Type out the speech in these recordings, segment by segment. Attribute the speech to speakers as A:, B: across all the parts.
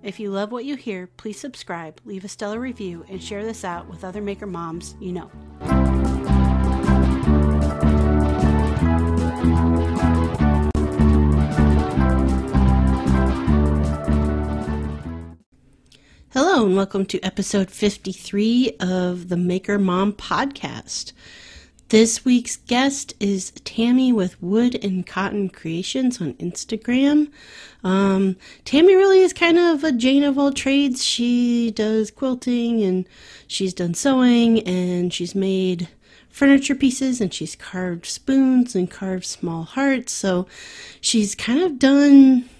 A: If you love what you hear, please subscribe, leave a stellar review, and share this out with other maker moms you know. Hello, and welcome to episode 53 of the Maker Mom podcast. This week's guest is Tammy with Wood and Cotton Creations on Instagram. Um, Tammy really is kind of a Jane of all trades. She does quilting and she's done sewing and she's made furniture pieces and she's carved spoons and carved small hearts. So she's kind of done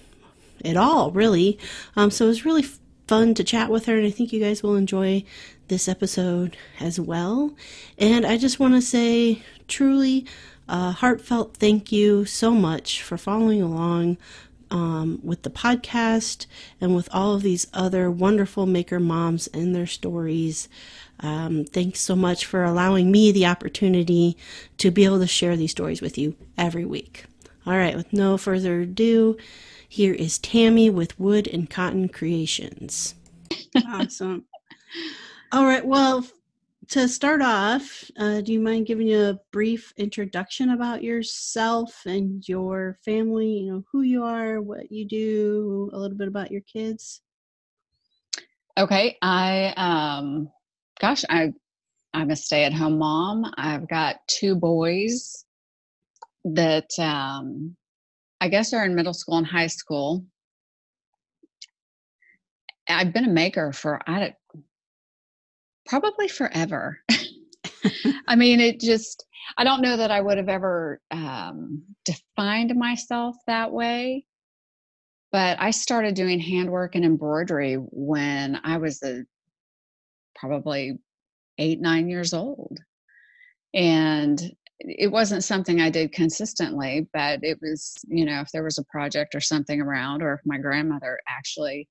A: it all, really. Um, so it was really fun to chat with her, and I think you guys will enjoy this episode as well. And I just want to say, truly, a heartfelt thank you so much for following along um, with the podcast and with all of these other wonderful maker moms and their stories. Um, thanks so much for allowing me the opportunity to be able to share these stories with you every week. All right, with no further ado, here is Tammy with Wood and Cotton Creations. awesome. All right. Well, to start off, uh, do you mind giving you a brief introduction about yourself and your family? You know, who you are, what you do, a little bit about your kids.
B: Okay. I, um, gosh, I, I'm a stay at home mom. I've got two boys that, um, I guess are in middle school and high school. I've been a maker for I probably forever. I mean, it just, I don't know that I would have ever um, defined myself that way. But I started doing handwork and embroidery when I was a, probably eight, nine years old. And it wasn't something I did consistently, but it was, you know, if there was a project or something around, or if my grandmother actually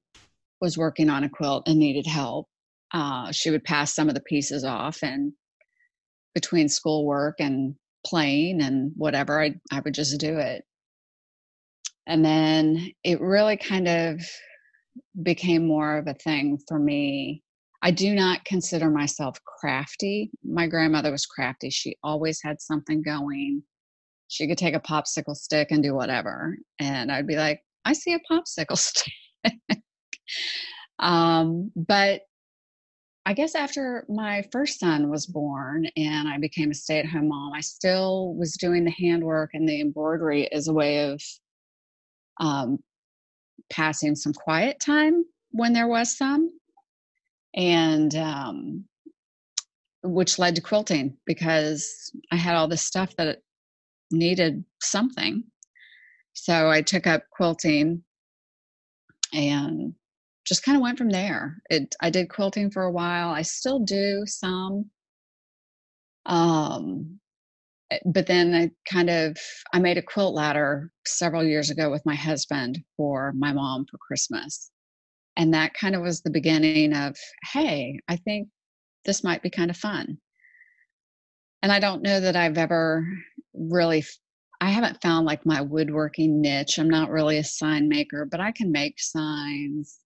B: was working on a quilt and needed help, uh, she would pass some of the pieces off and between schoolwork and playing and whatever I, I would just do it. And then it really kind of became more of a thing for me. I do not consider myself crafty. My grandmother was crafty. She always had something going. She could take a popsicle stick and do whatever and i'd be like i see a popsicle stick. Um, but I guess after my first son was born and I became a stay at home mom, I still was doing the handwork and the embroidery as a way of um, passing some quiet time when there was some. And um, which led to quilting because I had all this stuff that needed something. So I took up quilting and just kind of went from there. It I did quilting for a while. I still do some. Um eh, but then I kind of I made a quilt ladder several years ago with my husband for my mom for Christmas. And that kind of was the beginning of, hey, I think this might be kind of fun. And I don't know that I've ever really I haven't found like my woodworking niche. I'm not really a sign maker, but I can make signs.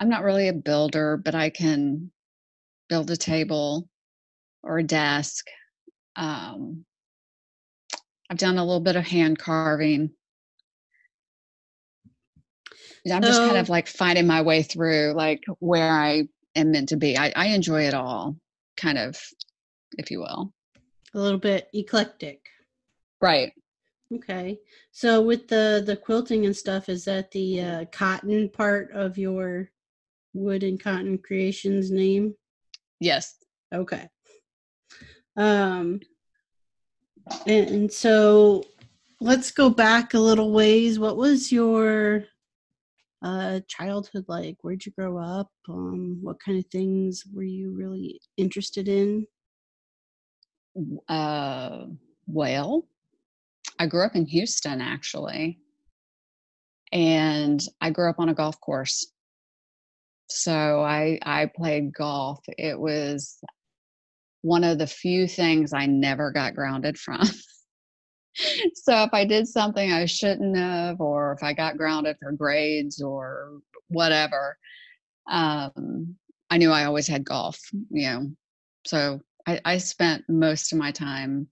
B: I'm not really a builder, but I can build a table or a desk. Um, I've done a little bit of hand carving. I'm just kind of like finding my way through like where I am meant to be. I, I enjoy it all, kind of, if you will.
A: A little bit eclectic.
B: Right.
A: Okay. So with the the quilting and stuff, is that the uh, cotton part of your Wood and Cotton Creations name?
B: Yes.
A: Okay. Um and, and so let's go back a little ways. What was your uh, childhood like? Where'd you grow up? Um, what kind of things were you really interested in?
B: Uh, well, I grew up in Houston actually, and I grew up on a golf course. So I I played golf. It was one of the few things I never got grounded from. so if I did something I shouldn't have, or if I got grounded for grades or whatever, um, I knew I always had golf. You know, so I, I spent most of my time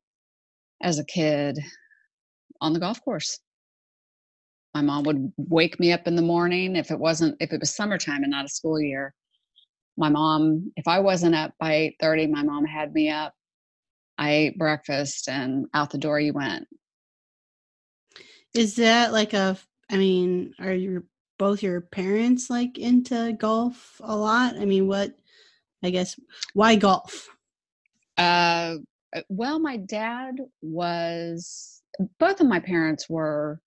B: as a kid on the golf course. My mom would wake me up in the morning if it wasn't if it was summertime and not a school year. My mom, if I wasn't up by eight thirty, my mom had me up. I ate breakfast and out the door you went.
A: Is that like a? I mean, are your both your parents like into golf a lot? I mean, what? I guess why golf?
B: Uh, uh well, my dad was. Both of my parents were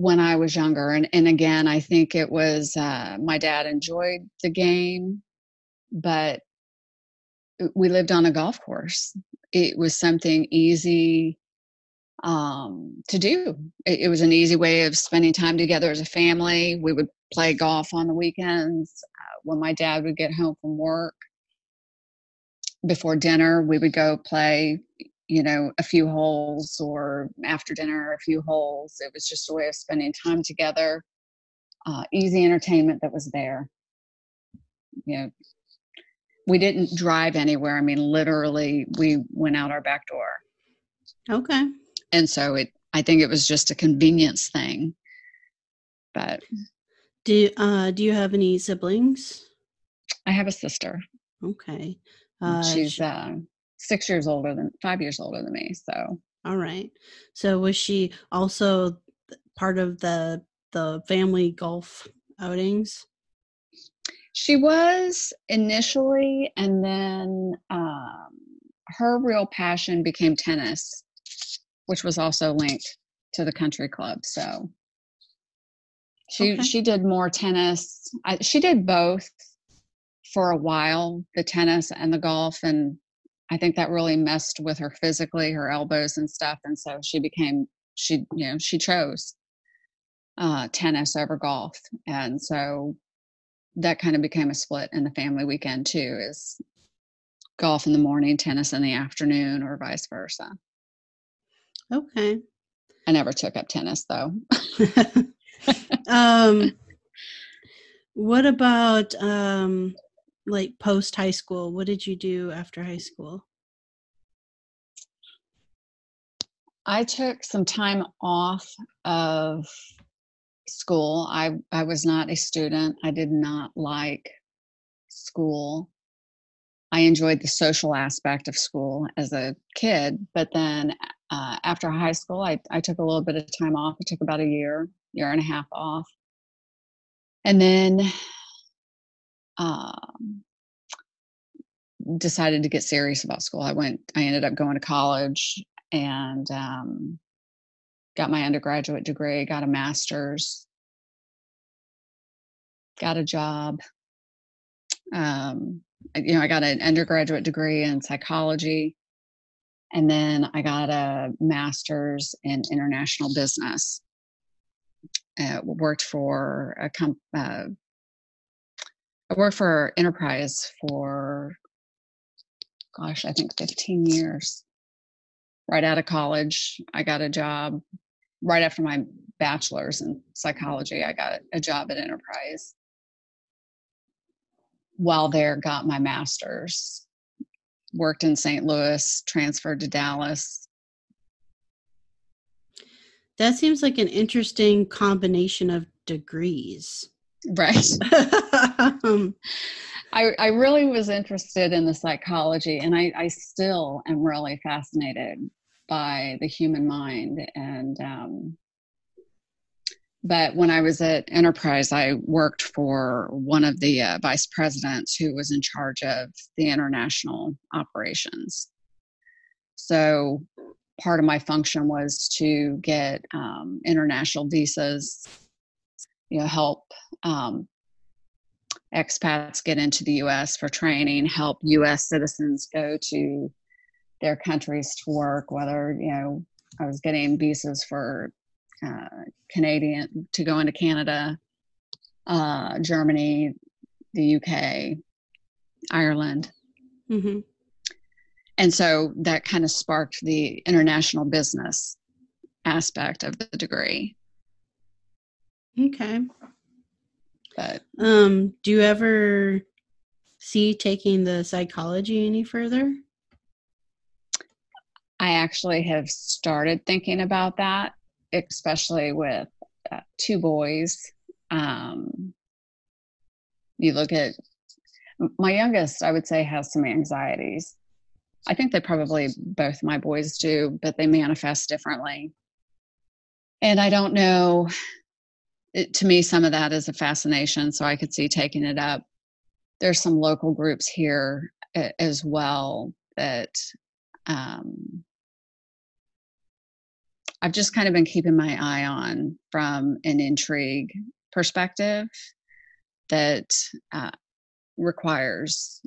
B: when I was younger. And, and again, I think it was uh, my dad enjoyed the game, but we lived on a golf course. It was something easy um, to do. It, it, was an easy way of spending time together as a family. We would play golf on the weekends. Uh, when my dad would get home from work, before dinner, we would go play you know a few holes or after dinner a few holes. It was just a way of spending time together uh, easy entertainment that was there. You know we didn't drive anywhere. I mean literally we went out our back door.
A: Okay.
B: And so it i think it was just a convenience thing. But
A: do uh do you have any siblings?
B: I have a sister.
A: Okay.
B: Uh she's uh six years older than five years older than me. So
A: all right. So was she also part of the the family golf outings?
B: She was initially, and then um, her real passion became tennis, which was also linked to the country club. So she okay. she did more tennis. I, she did both for a while, the tennis and the golf, and I think that really messed with her physically, her elbows and stuff. And so she became, she, you know, she chose uh, tennis over golf. And so that kind of became a split in the family weekend too, is golf in the morning, tennis in the afternoon, or vice versa.
A: Okay.
B: I never took up tennis though.
A: um, what about um, like post high school what did you do after high school?
B: I took some time off of school. I i was not a student. I did not like school. I enjoyed the social aspect of school as a kid but then uh, after high school I, I took a little bit of time off. I took about a year year and a half off. And then um, decided to get serious about school. I went, I ended up going to college and um, got my undergraduate degree, got a master's, got a job. Um, you know, I got an undergraduate degree in psychology, and then I got a master's in international business. Uh, worked for a comp. Uh, I worked for Enterprise for, gosh, I think 15 years. Right out of college, I got a job. Right after my bachelor's in psychology, I got a job at Enterprise. While there, got my master's. Worked in St. Louis, transferred to Dallas.
A: That seems like an interesting combination of degrees.
B: Right. um, I, I really was interested in the psychology, and I, I still am really fascinated by the human mind. And um, but when I was at Enterprise, I worked for one of the uh, vice presidents who was in charge of the international operations. So part of my function was to get um, international visas you know help um, expats get into the U.S. for training, help U.S. citizens go to their countries to work. Whether you know, I was getting visas for uh, Canadian to go into Canada, uh, Germany, the UK, Ireland. Mm-hmm. And so that kind of sparked the international business aspect of the degree.
A: Okay.
B: But
A: um, do you ever see taking the psychology any further?
B: I actually have started thinking about that, especially with uh, two boys. Um, you look at my youngest, I would say, has some anxieties. I think they probably both my boys do, but they manifest differently. And I don't know it, to me, some of that is a fascination. So I could see taking it up. There's some local groups here as well that um, I've just kind of been keeping my eye on from an intrigue perspective that uh, requires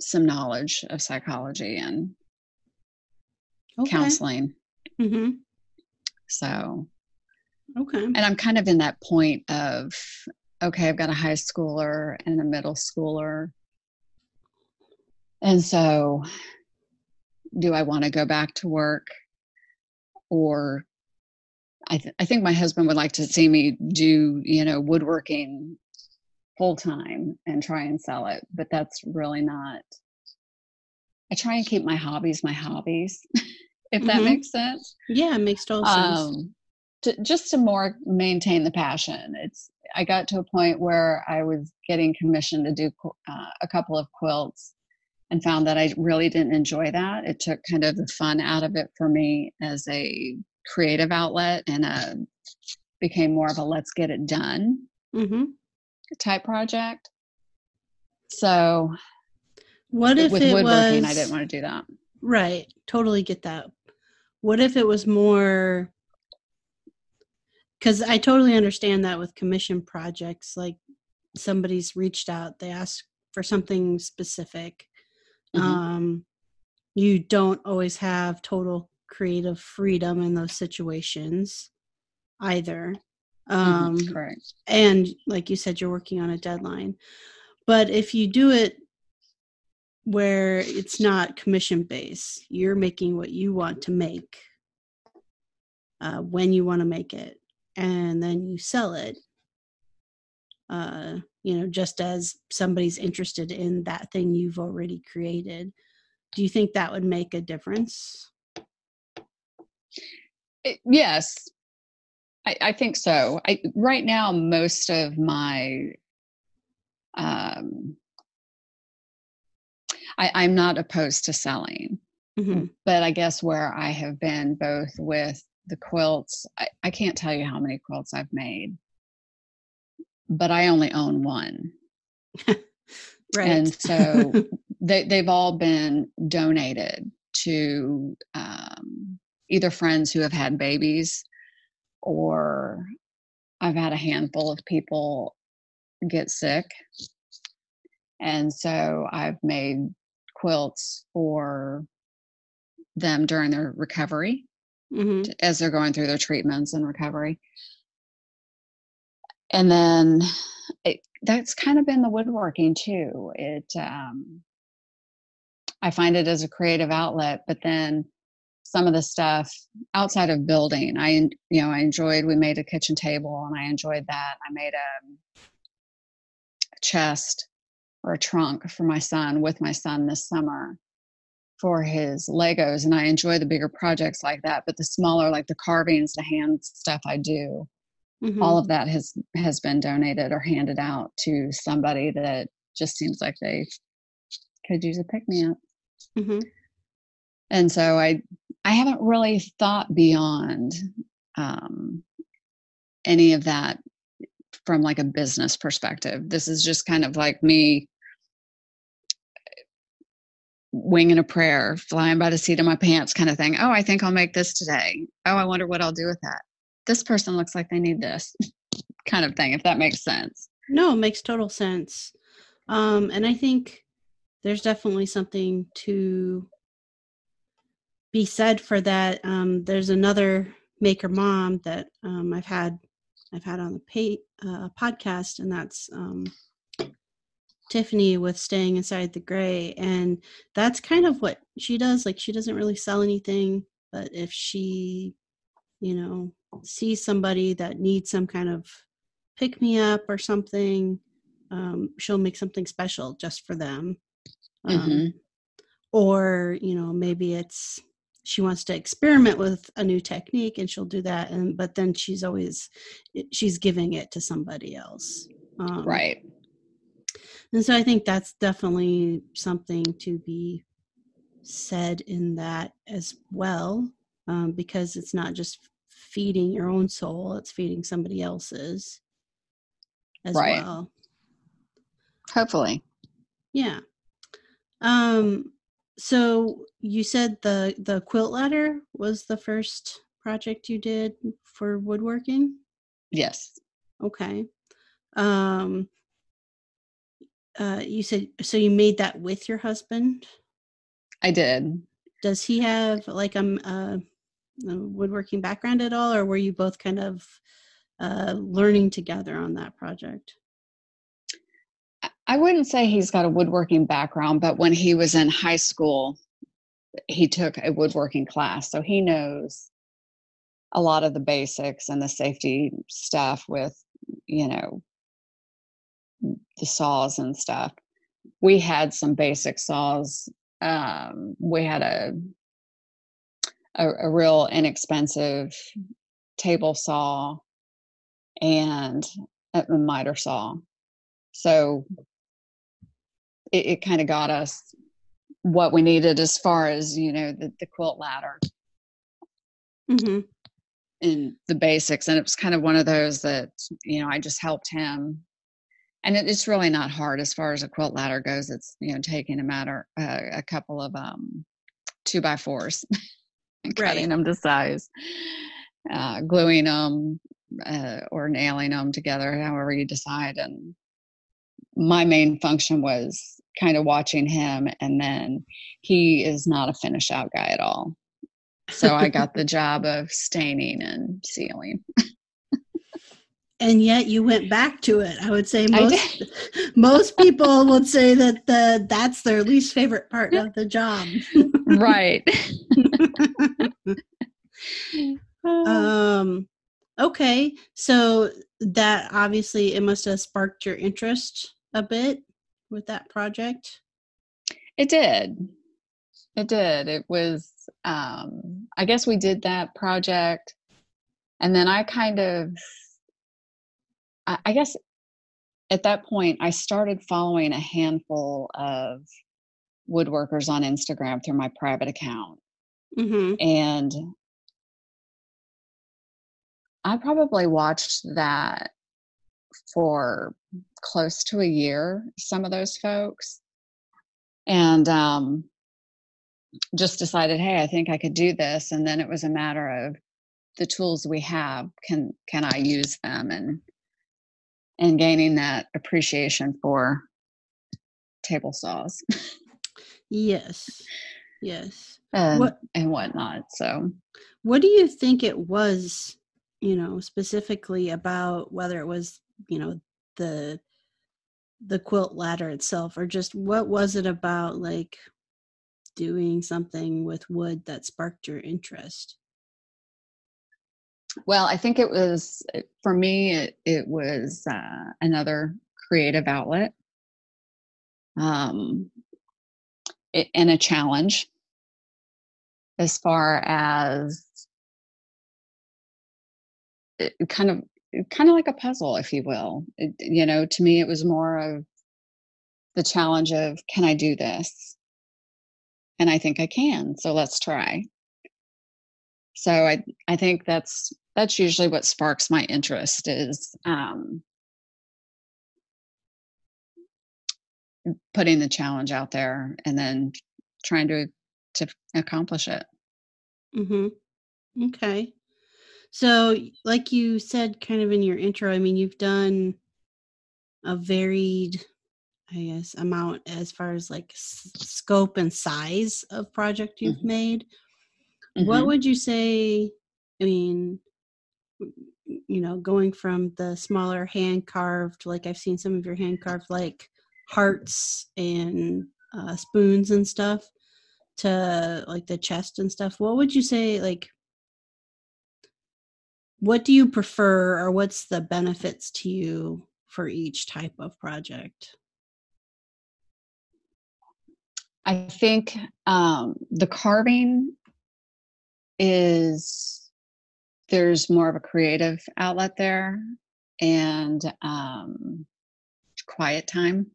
B: some knowledge of psychology and okay. counseling. Mm-hmm. So
A: Okay.
B: And I'm kind of in that point of, okay, I've got a high schooler and a middle schooler. And so, do I want to go back to work? Or I, th- I think my husband would like to see me do, you know, woodworking full time and try and sell it, but that's really not. I try and keep my hobbies my hobbies, if that mm-hmm. makes sense.
A: Yeah, it makes total sense. Um,
B: to, just to more maintain the passion. It's I got to a point where I was getting commissioned to do uh, a couple of quilts and found that I really didn't enjoy that. It took kind of the fun out of it for me as a creative outlet and a became more of a let's get it done mm-hmm. type project. So,
A: what if
B: with
A: woodworking,
B: was, I didn't want to do that.
A: Right, totally get that. What if it was more because I totally understand that with commission projects, like somebody's reached out, they ask for something specific. Mm-hmm. Um, you don't always have total creative freedom in those situations either.
B: Mm-hmm. Um, mm-hmm. Correct.
A: And like you said, you're working on a deadline. But if you do it where it's not commission based, you're making what you want to make uh, when you want to make it and then you sell it uh you know just as somebody's interested in that thing you've already created. Do you think that would make a difference?
B: It, yes. I, I think so. I, right now most of my um I, i'm not opposed to selling mm-hmm. but i guess where i have been both with the quilts I, I can't tell you how many quilts i've made but i only own one.
A: Right.
B: And so they, they've all been donated to um, either friends who have had babies or i've had a handful of people get sick. And so i've made quilts for them during their recovery mm-hmm. as they're going through their treatments and recovery. And then it, that's kind of been the woodworking too. It, um, I find it as a creative outlet, but then some of the stuff outside of building, I, you know, I enjoyed, we made a kitchen table and I enjoyed that. I made a, a chest or a trunk for my son with my son this summer for his Legos, and I enjoy the bigger projects like that. But the smaller, like the carvings, the hand stuff I do, mm-hmm. all of that has has been donated or handed out to somebody that just seems like they could use a pick me up. Mm-hmm. And so I I haven't really thought beyond um, any of that from like a business perspective. This is just kind of like me winging a prayer, flying by the seat of my pants kind of thing. Oh, I think I'll make this today. Oh, I wonder what I'll do with that. This person looks like they need this. kind of thing, if that makes sense.
A: No, it makes total sense. Um, and I think there's definitely something to be said for that. Um, there's another maker mom that um, I've had I've had on the pay, uh, podcast, and that's um, Tiffany with staying inside the gray, and that's kind of what she does. Like she doesn't really sell anything, but if she, you know, sees somebody that needs some kind of pick me up or something, um, she'll make something special just for them. Um, mm-hmm. Or you know, maybe it's she wants to experiment with a new technique and she'll do that and but then she's always she's giving it to somebody else
B: um, right
A: and so i think that's definitely something to be said in that as well um, because it's not just feeding your own soul it's feeding somebody else's as right. well.
B: Hopefully.
A: Yeah. Um so you said the the quilt ladder was the first project you did for woodworking?
B: Yes.
A: Okay. Um uh you said so you made that with your husband
B: i did
A: does he have like um, uh, a woodworking background at all or were you both kind of uh learning together on that project
B: I wouldn't say he's got a woodworking background, but when he was in high school, he took a woodworking class. So he knows a lot of the basics and the safety stuff with, you know, the saws and stuff. We had some basic saws. Um, we had a, a, a real inexpensive table saw and a miter saw. So it, it kind of got us what we needed as far as you know the, the quilt ladder mm-hmm. and the basics and it was kind of one of those that you know i just helped him and it, it's really not hard as far as a quilt ladder goes. It's you know taking a matter uh, a couple of um two by fours and right. cutting them to size uh, gluing them uh, or nailing them together however you decide. And my main function was kind of watching him and then he is not a finish out guy at all. So i got the job of staining and sealing
A: and yet you went back to it i would say most most people would say that the that's their least favorite part of the job
B: right
A: um okay so that obviously it must have sparked your interest a bit with that project?
B: It did. It did. It was, um, I guess we did that project. And then I kind of, I, I guess at that point, I started following a handful of woodworkers on Instagram through my private account. Mm-hmm. And I probably watched that for close to a year, some of those folks. And um, just decided, hey, I think I could do this. And then it was a matter of the tools we have, can can I use them and and gaining that appreciation for table saws.
A: yes. Yes.
B: And, um, what, and whatnot. So
A: what do you think it was, you know, specifically about whether it was, you know, the the quilt ladder itself or just what was it about like doing something with wood that sparked your interest
B: well i think it was for me it, it was uh, another creative outlet um, it, and a challenge as far as it kind of kind of like a puzzle, if you will. It, you know, to me, it was more of the challenge of, can I do this? And I think I can. So let's try. So I, I think that's that's usually what sparks my interest is um, putting the challenge out there and then trying to to accomplish it.
A: Mhm. Okay. So, like you said kind of in your intro, I mean, you've done a varied, I guess, amount as far as like s- scope and size of project you've
B: Mhm.
A: made. What
B: Mhm.
A: would you say? I mean, you know, going from the smaller hand carved, like I've seen some of your hand carved, like hearts and uh, spoons and stuff, to like the chest and stuff. What would you say, like, what do you prefer, or what's the benefits to you for each type of project?
B: I think um, the carving is there's more of a creative outlet there and um, quiet time.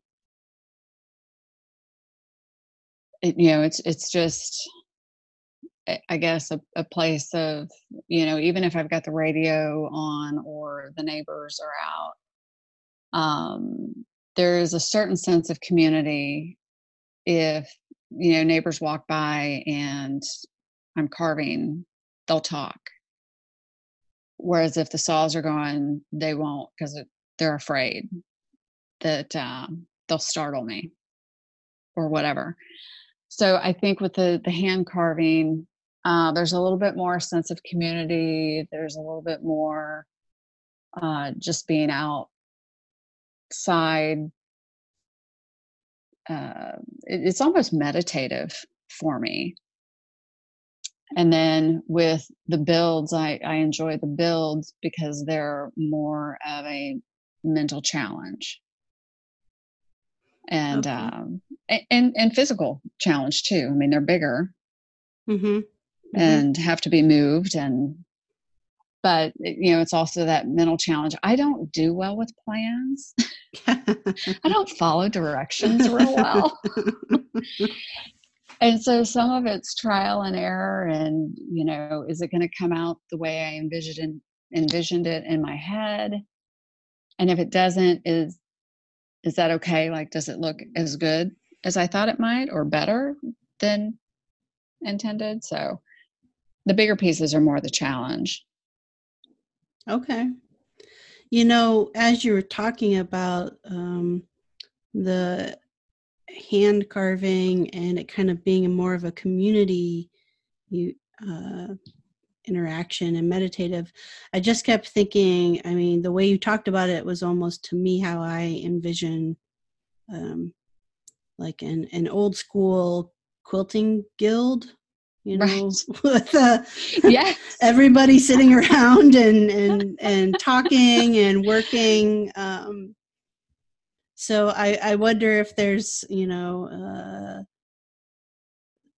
B: It, you know, it's it's just I- guess a, a place of you know even if I've got the radio on or the neighbors are out, um, there is a certain sense of community if you know neighbors walk by and I'm carving, they'll talk. Whereas if the saws are going, they won't because they're afraid that um, they'll startle me or whatever. So I think with the the hand carving, uh, there's a little bit more sense of community. There's a little bit more uh, just being outside. Uh, it, it's almost meditative for me. And then with the builds, I, I enjoy the builds because they're more of a mental challenge and
A: Okay.
B: um, and and physical challenge too. I mean, they're bigger
A: Mm-hmm.
B: and have to be moved, and but you know, it's also that mental challenge. I don't do well with plans. I don't follow directions real well. and so some of it's trial and error and you know is it going to come out the way i envisioned envisioned it in my head? And if it doesn't is is that okay? Like does it look as good as i thought it might or better than intended? So the bigger pieces are more the challenge.
A: Okay. You know, as you were talking about um, the hand carving and it kind of being more of a community you uh, interaction and meditative, I just kept thinking. I mean, the way you talked about it was almost to me how I envision, um, like an an old school quilting guild. You know,
B: Right.
A: with uh,
B: yes
A: everybody sitting around and and and talking and working um so i i wonder if there's you know uh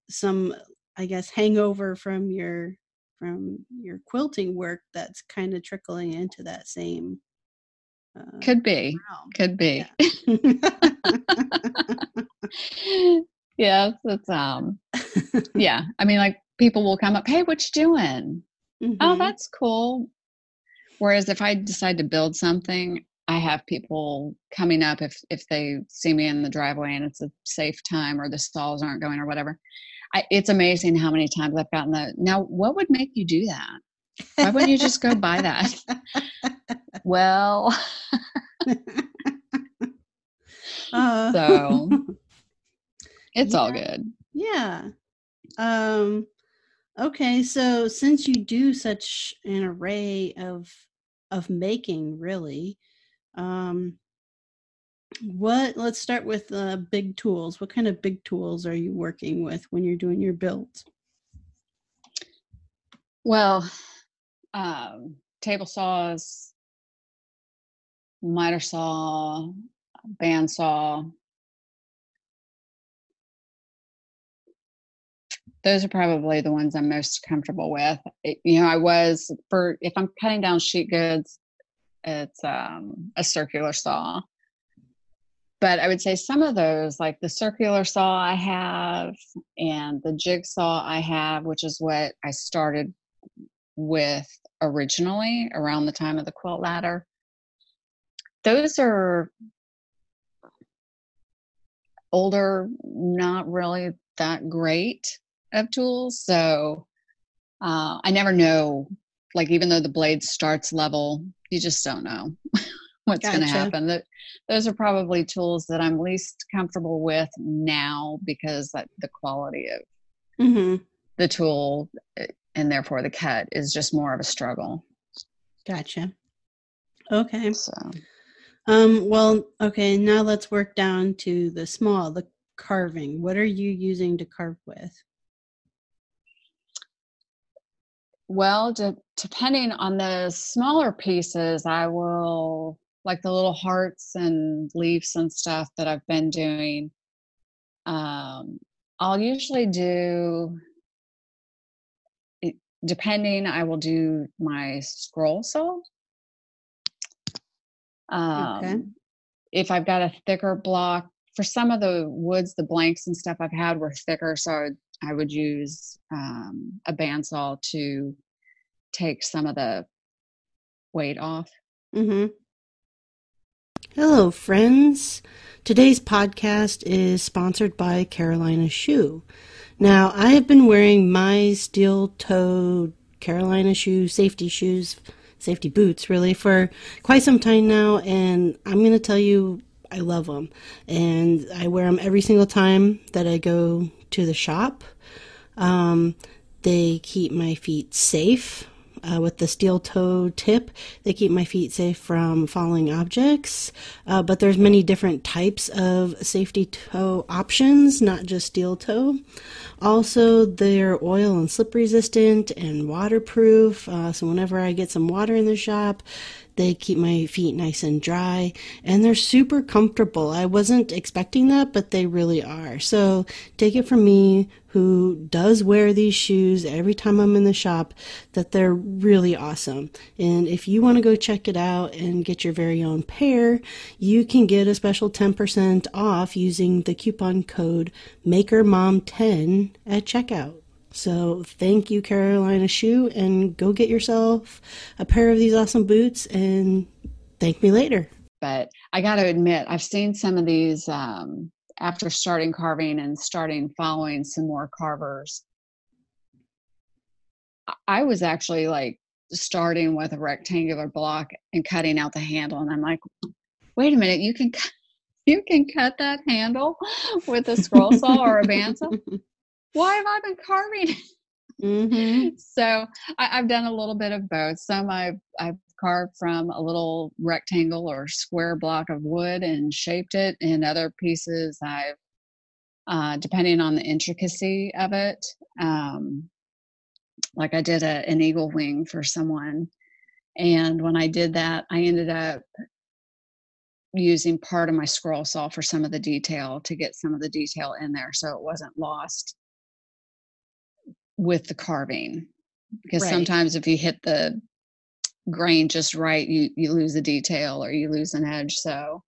A: some i guess hangover from your from your quilting work that's kind of trickling into that same uh,
B: could be
A: realm.
B: could be
A: Yeah.
B: yes it's um yeah i mean like people will come up hey what you doing oh
A: Mhm.
B: that's cool whereas if i decide to build something i have people coming up if if they see me in the driveway and it's a safe time or the stalls aren't going or whatever. I, it's amazing how many times i've gotten the now what would make you do that? Why wouldn't you just go buy that? Well
A: Uh,
B: so it's all good.
A: Yeah. Um okay, so since you do such an array of of making really, um what let's start with uh big tools. What kind of big tools are you working with when you're doing your builds?
B: Well, um, table saws, miter saw, bandsaw. Those are probably the ones I'm most comfortable with. It- you know, I was for if I'm cutting down sheet goods, it's um, a circular saw. But I would say some of those, like the circular saw I have and the jigsaw I have, which is what I started with originally around the time of the quilt ladder. Those are older, not really that great of tools. So uh, I never know like even though the blade starts level, you just don't know what's gotcha. going to happen. That those are probably tools that I'm least comfortable with now because that the quality of mm-hmm. the tool eh, and therefore the cut is just more of a struggle.
A: Gotcha. Okay. So, um, well, okay. Now let's work down to the small, the carving. What are you using to carve with?
B: Well, de- depending on the smaller pieces, I will like the little hearts and leaves and stuff that I've been doing. Um, I'll usually do, depending, I will do my scroll saw. Um, okay. If I've got a thicker block, for some of the woods, the blanks and stuff I've had were thicker, so I would, I would use um, a bandsaw to take some of the weight off. Mm-hmm.
A: Hello, friends. Today's podcast is sponsored by Carolina Shoe. Now, I have been wearing my steel toed Carolina shoe safety shoes, safety boots, really, for quite some time now, and I'm going to tell you, I love them. And I wear them every single time that I go to the shop. Um, they keep my feet safe uh, with the steel toe tip. They keep my feet safe from falling objects. Uh, but there's many different types of safety toe options, not just steel toe. Also, they're oil and slip resistant and waterproof. Uh, so whenever I get some water in the shop, they keep my feet nice and dry and they're super comfortable. I wasn't expecting that, but they really are. So take it from me who does wear these shoes every time I'm in the shop that they're really awesome. And if you want to go check it out and get your very own pair, you can get a special 10% off using the coupon code MakerMom10 at checkout. So thank you, Carolina Shoe, and go get yourself a pair of these awesome boots and thank me later.
B: But I got to admit, I've seen some of these um, after starting carving and starting following some more carvers. I was actually like starting with a rectangular block and cutting out the handle, and I'm like, wait a minute, you can you can cut that handle with a scroll saw or a bandsaw why have I been carving? Mm-hmm. So I, have done a little bit of both. Some I've I've carved from a little rectangle or square block of wood and shaped it. In other pieces, I've uh, depending on the intricacy of it. Um, like I did a, an eagle wing for someone, and when I did that, I ended up using part of my scroll saw for some of the detail to get some of the detail in there so it wasn't lost with the carving because right. sometimes if you hit the grain just right you you lose a detail or you lose an edge so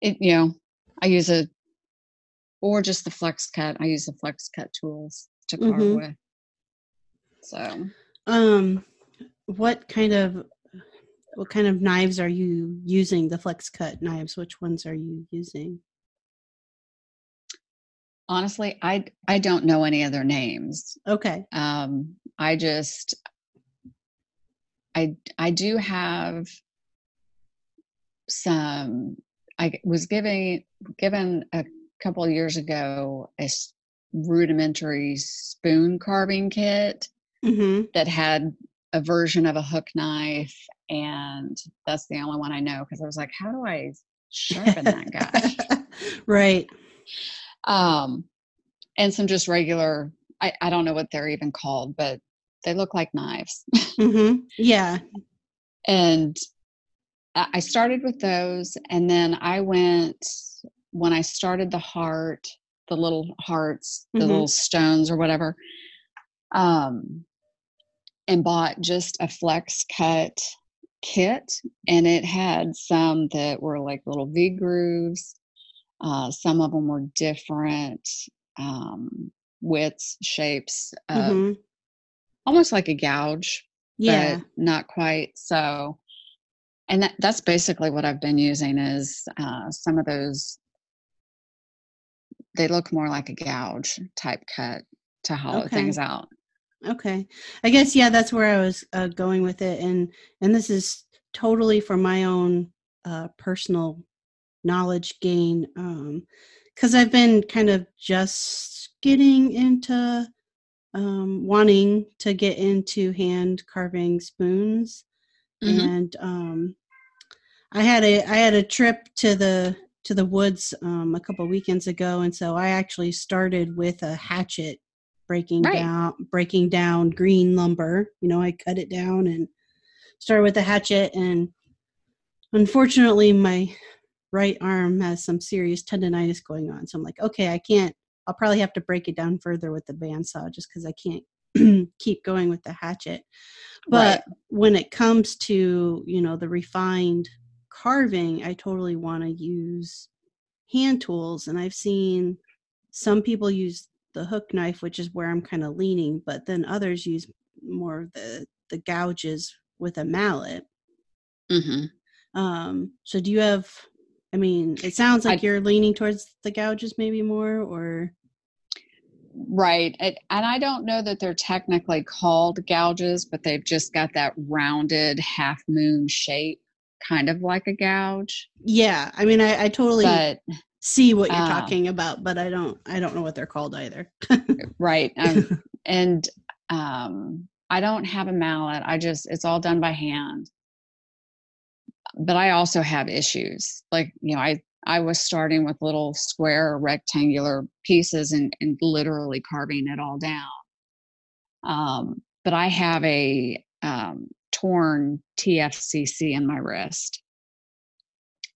B: it you know i use a or just the Flexcut i use the Flexcut tools to carve mm-hmm. with so
A: um what kind of what kind of knives are you using the Flexcut knives which ones are you using
B: honestly i i don't know any other names.
A: Okay.
B: Um i just i i do have some i was giving given a couple of years ago a rudimentary spoon carving kit mm-hmm. that had a version of a hook knife and that's the only one i know because i was like how do i sharpen that guy?
A: Right
B: um, and some just regular I, I don't know what they're even called but they look like knives
A: mm-hmm. yeah
B: and i started with those and then i went when i started the heart the little hearts the mm-hmm. little stones or whatever um and bought just a flex cut kit and it had some that were like little v grooves uh, some of them were different um, widths, shapes, mm-hmm. almost like a gouge, yeah, but not quite. So, and that, that's basically what I've been using is uh, some of those. They look more like a gouge type cut to hollow okay. things out.
A: Okay. I guess yeah, that's where I was uh, going with it, and and this is totally for my own uh, personal knowledge gain, because um, I've been kind of just getting into um, wanting to get into hand carving spoons, mm-hmm. and um, I had a I had a trip to the to the woods um, a couple weekends ago, and so I actually started with a hatchet breaking right. down breaking down green lumber. You know, I cut it down and started with a hatchet, and unfortunately, my right arm has some serious tendonitis going on. So I'm like, okay, I can't. I'll probably have to break it down further with the bandsaw just because I can't keep going with the hatchet. But right. when it comes to you know the refined carving, I totally want to use hand tools. And I've seen some people use the hook knife, which is where I'm kind of leaning, but then others use more of the, the gouges with a mallet. Mm-hmm. Um, so do you have, I mean, it sounds like I, you're leaning towards the gouges maybe more or.
B: Right. It, and I don't know that they're technically called gouges, but they've just got that rounded half moon shape kind of like a gouge.
A: Yeah, I mean, I, I totally but, see what you're uh, talking about, but I don't, I don't know what they're called either.
B: right, um, and um, I don't have a mallet. I just, it's all done by hand. But I also have issues. Like, you know, I I was starting with little square rectangular pieces and, and literally carving it all down. Um, but I have a um, torn TFCC in my wrist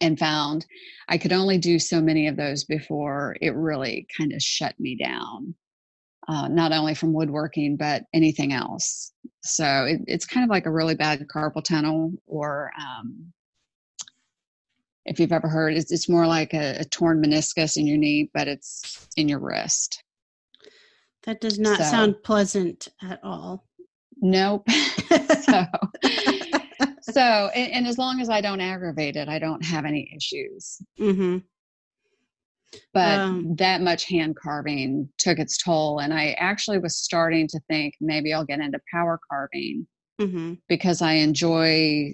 B: and found I could only do so many of those before it really kind of shut me down, uh, not only from woodworking, but anything else. So it, it's kind of like a really bad carpal tunnel, or um, if you've ever heard, it's, it's more like a, a, torn meniscus in your knee, but it's in your wrist.
A: That does not so, sound pleasant at all.
B: Nope. so, so and, and, as long as I don't aggravate it, I don't have any issues. Mm-hmm. But um, that much hand carving took its toll, and I actually was starting to think maybe I'll get into power carving mm-hmm. because I enjoy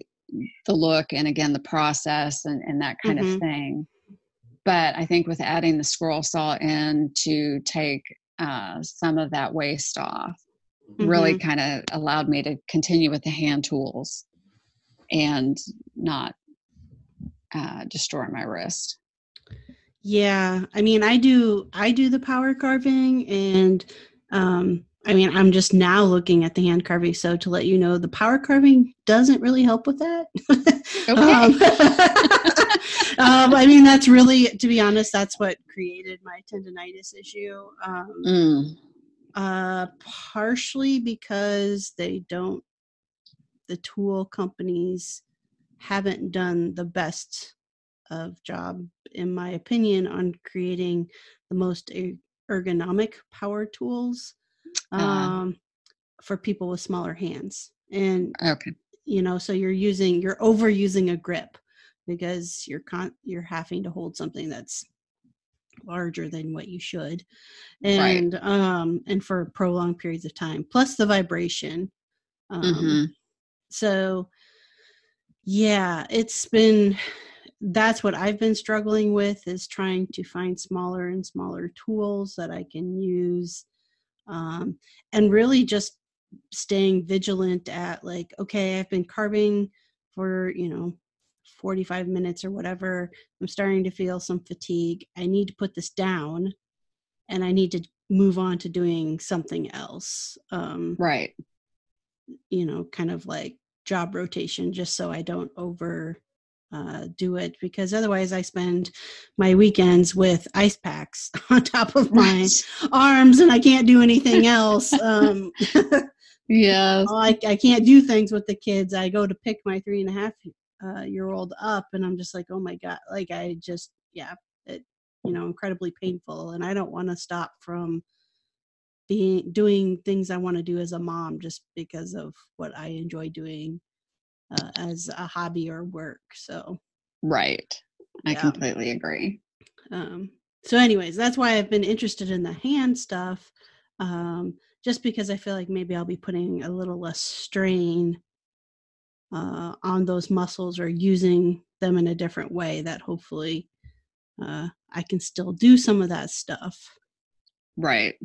B: the look and again the process and, and that kind mm-hmm. of thing. But I think with adding the scroll saw in to take uh, some of that waste off, mm-hmm. really kind of allowed me to continue with the hand tools and not uh, destroy my wrist.
A: Yeah, I mean, I do I do the power carving, and um, I mean, I'm just now looking at the hand carving. So to let you know, the power carving doesn't really help with that. Okay. um, um, I mean, that's really, to be honest, that's what created my tendonitis issue. Um, mm. Uh, partially because they don't, the tool companies haven't done the best of job, in my opinion, on creating the most ergonomic power tools. Um, uh, for people with smaller hands. And okay, you know, so you're using you're overusing a grip because you're con- you're having to hold something that's larger than what you should and right. um and for prolonged periods of time plus the vibration um mm-hmm. so yeah it's been that's what i've been struggling with is trying to find smaller and smaller tools that i can use um and really just staying vigilant at like okay i've been carving for you know 45 minutes or whatever, I'm starting to feel some fatigue. I need to put this down and I need to move on to doing something else. Um,
B: right.
A: You know, kind of like job rotation, just so I don't over uh, do it because otherwise I spend my weekends with ice packs on top of my arms and I can't do anything else. Um,
B: yeah,
A: I, I can't do things with the kids. I go to pick my three and a half uh, year old up and i'm just like oh my god like i just yeah it you know incredibly painful and i don't want to stop from being doing things i want to do as a mom just because of what i enjoy doing uh, as a hobby or work so
B: right i yeah. completely agree
A: um so anyways that's why i've been interested in the hand stuff um just because I feel like maybe I'll be putting a little less strain uh, on those muscles or using them in a different way that hopefully uh, I can still do some of that stuff.
B: Right.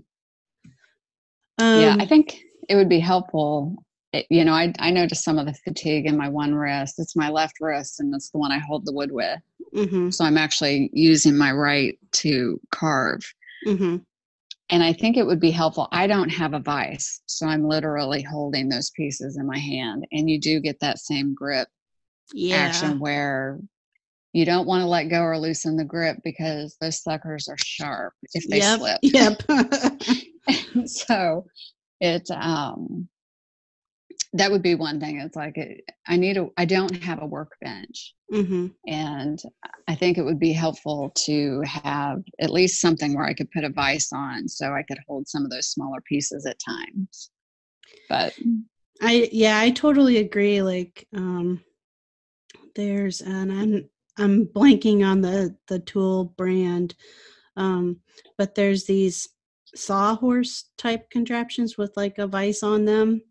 B: Um, yeah, I um think it would be helpful. It, you know, I I noticed some of the fatigue in my one wrist. It's my left wrist, and it's the one I hold the wood with. Mm-hmm. So I'm actually using my right to carve. Mm-hmm. And I think it would be helpful. I don't have a vise, so I'm literally holding those pieces in my hand, and you do get that same grip yeah. action where you don't want to let go or loosen the grip because those suckers are sharp if they
A: yep,
B: slip.
A: Yep.
B: so it um that would be one thing it's like it, i need a i don't have a workbench mm-hmm. and i think it would be helpful to have at least something where i could put a vise on so i could hold some of those smaller pieces at times but
A: i yeah i totally agree like um there's and i'm i'm blanking on the the tool brand um but there's these sawhorse type contraptions with like a vise on them.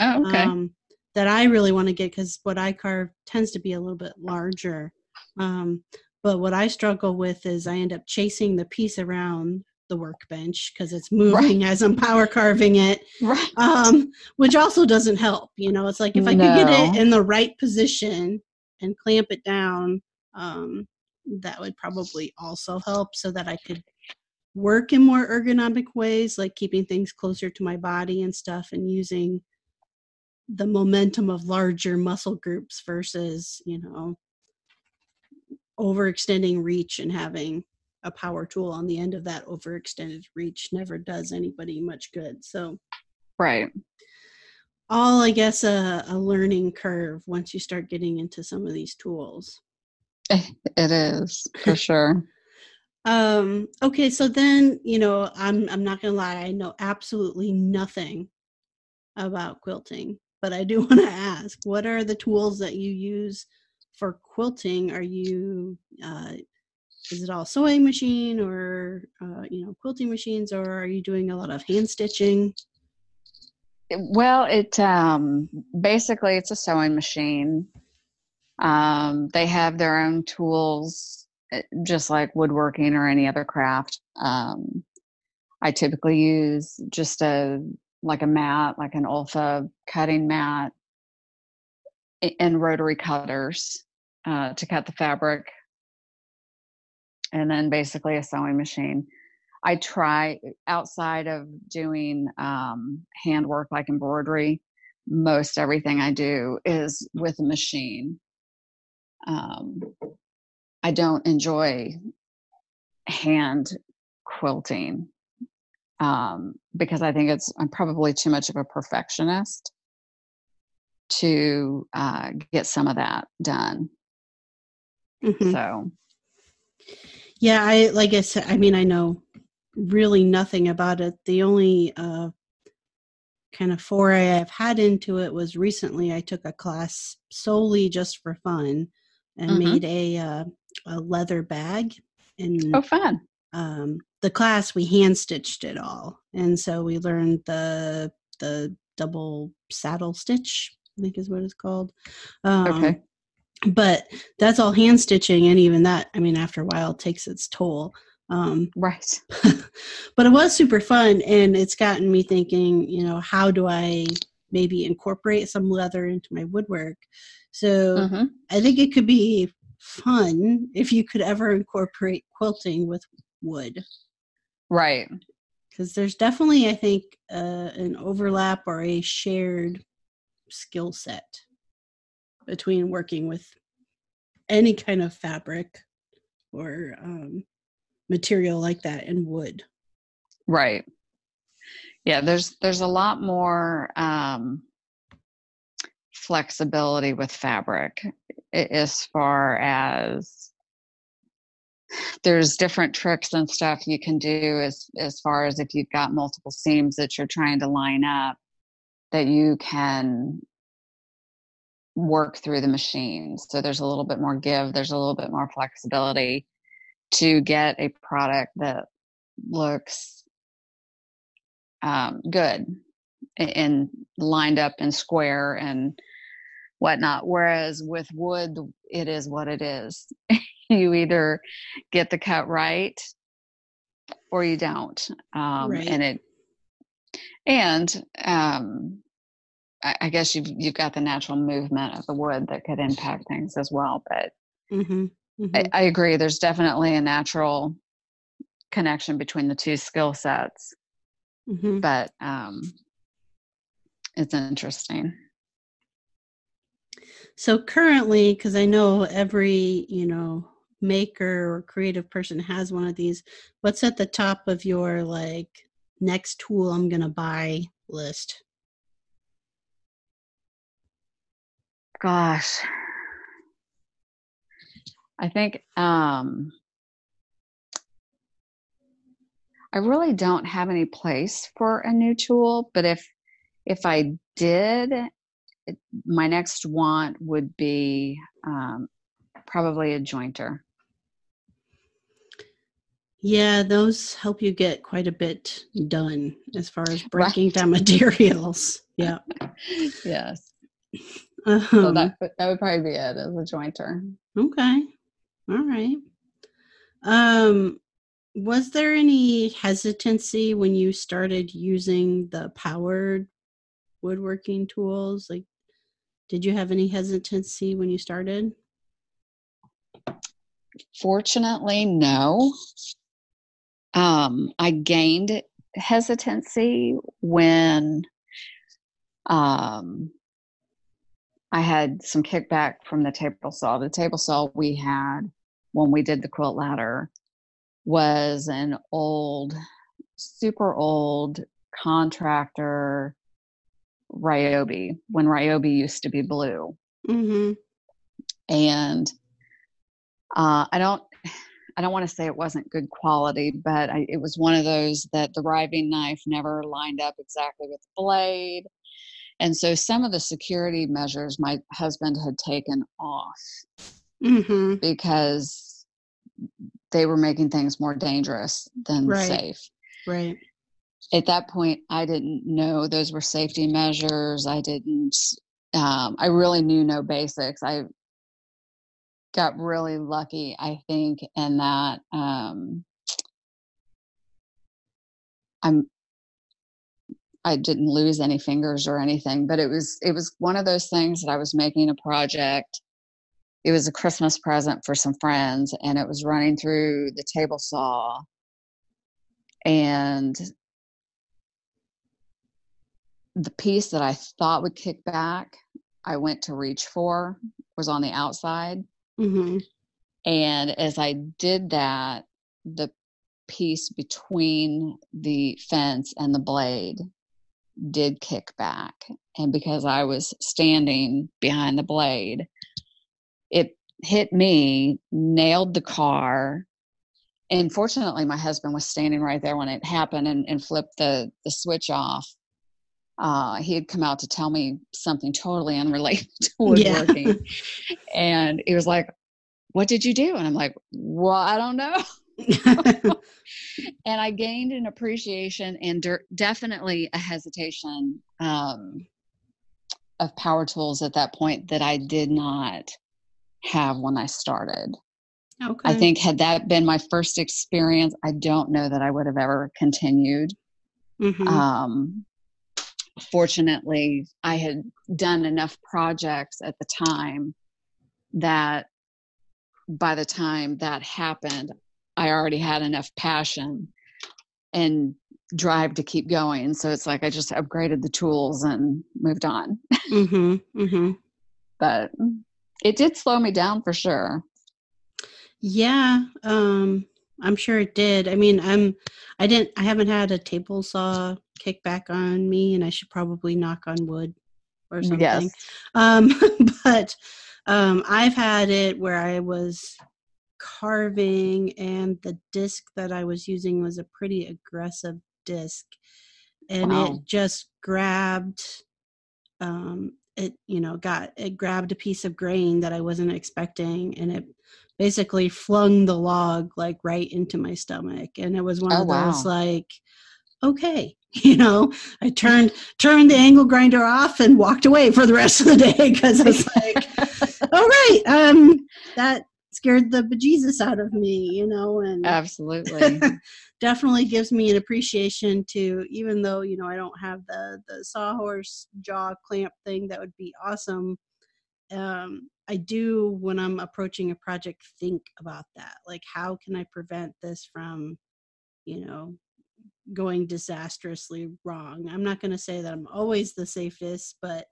B: Oh, okay. Um,
A: that I really want to get because what I carve tends to be a little bit larger. Um, but what I struggle with is I end up chasing the piece around the workbench because it's moving right. as I'm power carving it, right. um, which also doesn't help. You know, it's like if I no. could get it in the right position and clamp it down, um, that would probably also help so that I could work in more ergonomic ways, like keeping things closer to my body and stuff, and using the momentum of larger muscle groups versus, you know, overextending reach and having a power tool on the end of that overextended reach never does anybody much good. So,
B: right.
A: All, I guess, a, a learning curve once you start getting into some of these tools.
B: It is for sure.
A: Um, okay, so then, you know, I'm I'm not gonna lie, I know absolutely nothing about quilting, but I do want to ask, what are the tools that you use for quilting? Are you uh, is it all sewing machine or uh, you know quilting machines, or are you doing a lot of hand stitching?
B: Well, it um, basically it's a sewing machine. Um, they have their own tools Eh, just like woodworking or any other craft. Um, I typically use just a like a mat, like an Olfa cutting mat, and rotary cutters uh, to cut the fabric, and then basically a sewing machine. I try outside of doing um, handwork like embroidery. Most everything I do is with a machine. Um, I don't enjoy hand quilting um, because I think it's I'm probably too much of a perfectionist to uh, get some of that done. Mm-hmm. So,
A: yeah, I like I said. I mean, I know really nothing about it. The only uh, kind of foray I've had into it was recently. I took a class solely just for fun and mm-hmm. made a uh, a leather bag. And
B: oh, fun!
A: Um, the class we hand stitched it all, and so we learned the the double saddle stitch. I think is what it's called. Um, okay. But that's all hand stitching, and even that, I mean, after a while, takes its toll.
B: Um, right.
A: but it was super fun, and it's gotten me thinking. You know, how do I maybe incorporate some leather into my woodwork? So mm-hmm. I think it could be fun if you could ever incorporate quilting with wood.
B: Right.
A: Because there's definitely, I think, uh, an overlap or a shared skill set between working with any kind of fabric or um, material like that and wood.
B: Right. Yeah, there's there's a lot more um, flexibility with fabric as far as there's different tricks and stuff you can do as as far as if you've got multiple seams that you're trying to line up that you can work through the machine so there's a little bit more give there's a little bit more flexibility to get a product that looks um, good and lined up and square and whatnot. Whereas with wood, it is what it is. you either get the cut right or you don't. Um, right. And it, and um, I, I, guess you've you've got the natural movement of the wood that could impact things as well. But mm-hmm. Mm-hmm. I, I agree. There's definitely a natural connection between the two skill sets. Mm-hmm. But um, it's interesting.
A: So currently, because I know every, you know, maker or creative person has one of these, what's at the top of your like next tool I'm going to buy list?
B: Gosh. I think um I really don't have any place for a new tool, but if if I did, it, my next want would be um, probably a jointer.
A: Yeah, those help you get quite a bit done as far as breaking right. down materials. Yeah.
B: yes. Um, so that that would probably be it as a jointer.
A: Okay. All right. Um, was there any hesitancy when you started using the powered woodworking tools? Like, did you have any hesitancy when you started?
B: Fortunately, no. Um, I gained hesitancy when um, I had some kickback from the table saw. The table saw we had when we did the quilt ladder was an old, super old contractor Ryobi when Ryobi used to be blue. Mm-hmm. And uh, I don't, I don't want to say it wasn't good quality, but I, it was one of those that the riving knife never lined up exactly with the blade. And so some of the security measures my husband had taken off mm-hmm. because they were making things more dangerous than right. safe.
A: Right.
B: At that point, I didn't know those were safety measures. I didn't, um, I really knew no basics. I got really lucky, I think, in that um, I'm I didn't lose any fingers or anything, but it was it was one of those things that I was making a project it was a Christmas present for some friends, and it was running through the table saw. And the piece that I thought would kick back, I went to reach for, was on the outside. Mm-hmm. And as I did that, the piece between the fence and the blade did kick back. And because I was standing behind the blade, it hit me, nailed the car. And fortunately, my husband was standing right there when it happened and, and flipped the, the switch off. Uh, he had come out to tell me something totally unrelated to woodworking. Yeah. and he was like, What did you do? And I'm like, Well, I don't know. and I gained an appreciation and de- definitely a hesitation um, of power tools at that point that I did not have when I started. Okay. I think had that been my first experience, I don't know that I would have ever continued. Mm-hmm. Um, fortunately, I had done enough projects at the time that by the time that happened, I already had enough passion and drive to keep going. So it's like I just upgraded the tools and moved on. mm-hmm. Mm-hmm. But it did slow me down for sure.
A: Yeah, um, I'm sure it did. I mean, I'm I didn't I haven't had a table saw kick back on me and I should probably knock on wood or something. Yes. Um, but um, I've had it where I was carving and the disc that I was using was a pretty aggressive disc and wow. it just grabbed um, it you know got it grabbed a piece of grain that i wasn't expecting and it basically flung the log like right into my stomach and it was one oh, of those wow. like okay you know? I turned turned the angle grinder off and walked away for the rest of the day because i was like all right um that scared the bejesus out of me you know and
B: absolutely.
A: definitely gives me an appreciation to even though you know i don't have the the sawhorse jaw clamp thing that would be awesome um i do when i'm approaching a project think about that. Like how can i prevent this from you know going disastrously wrong. I'm not going to say that I'm always the safest, but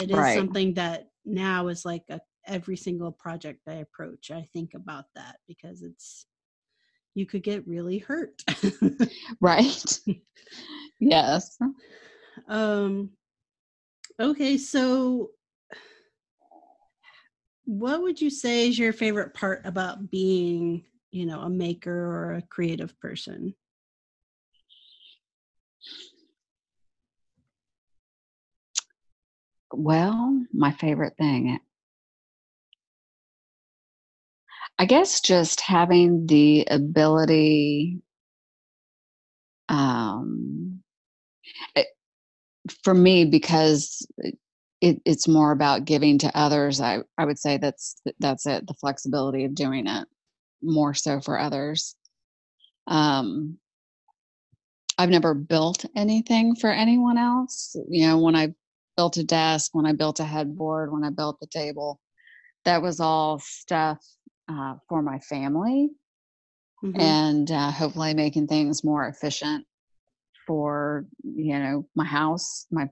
A: it is right. something that now is like a, every single project I approach, I think about that because it's you could get really hurt.
B: right. yes.
A: Um okay, so what would you say is your favorite part about being, you know, a maker or a creative person?
B: Well, my favorite thing. I guess just having the ability um, it, for me because it, it's more about giving to others I, I would say that's that's it the flexibility of doing it more so for others um, I've never built anything for anyone else. You know, when I built a desk, when I built a headboard, when I built the table, that was all stuff uh, for my family mm-hmm. and uh, hopefully making things more efficient for you know my house, my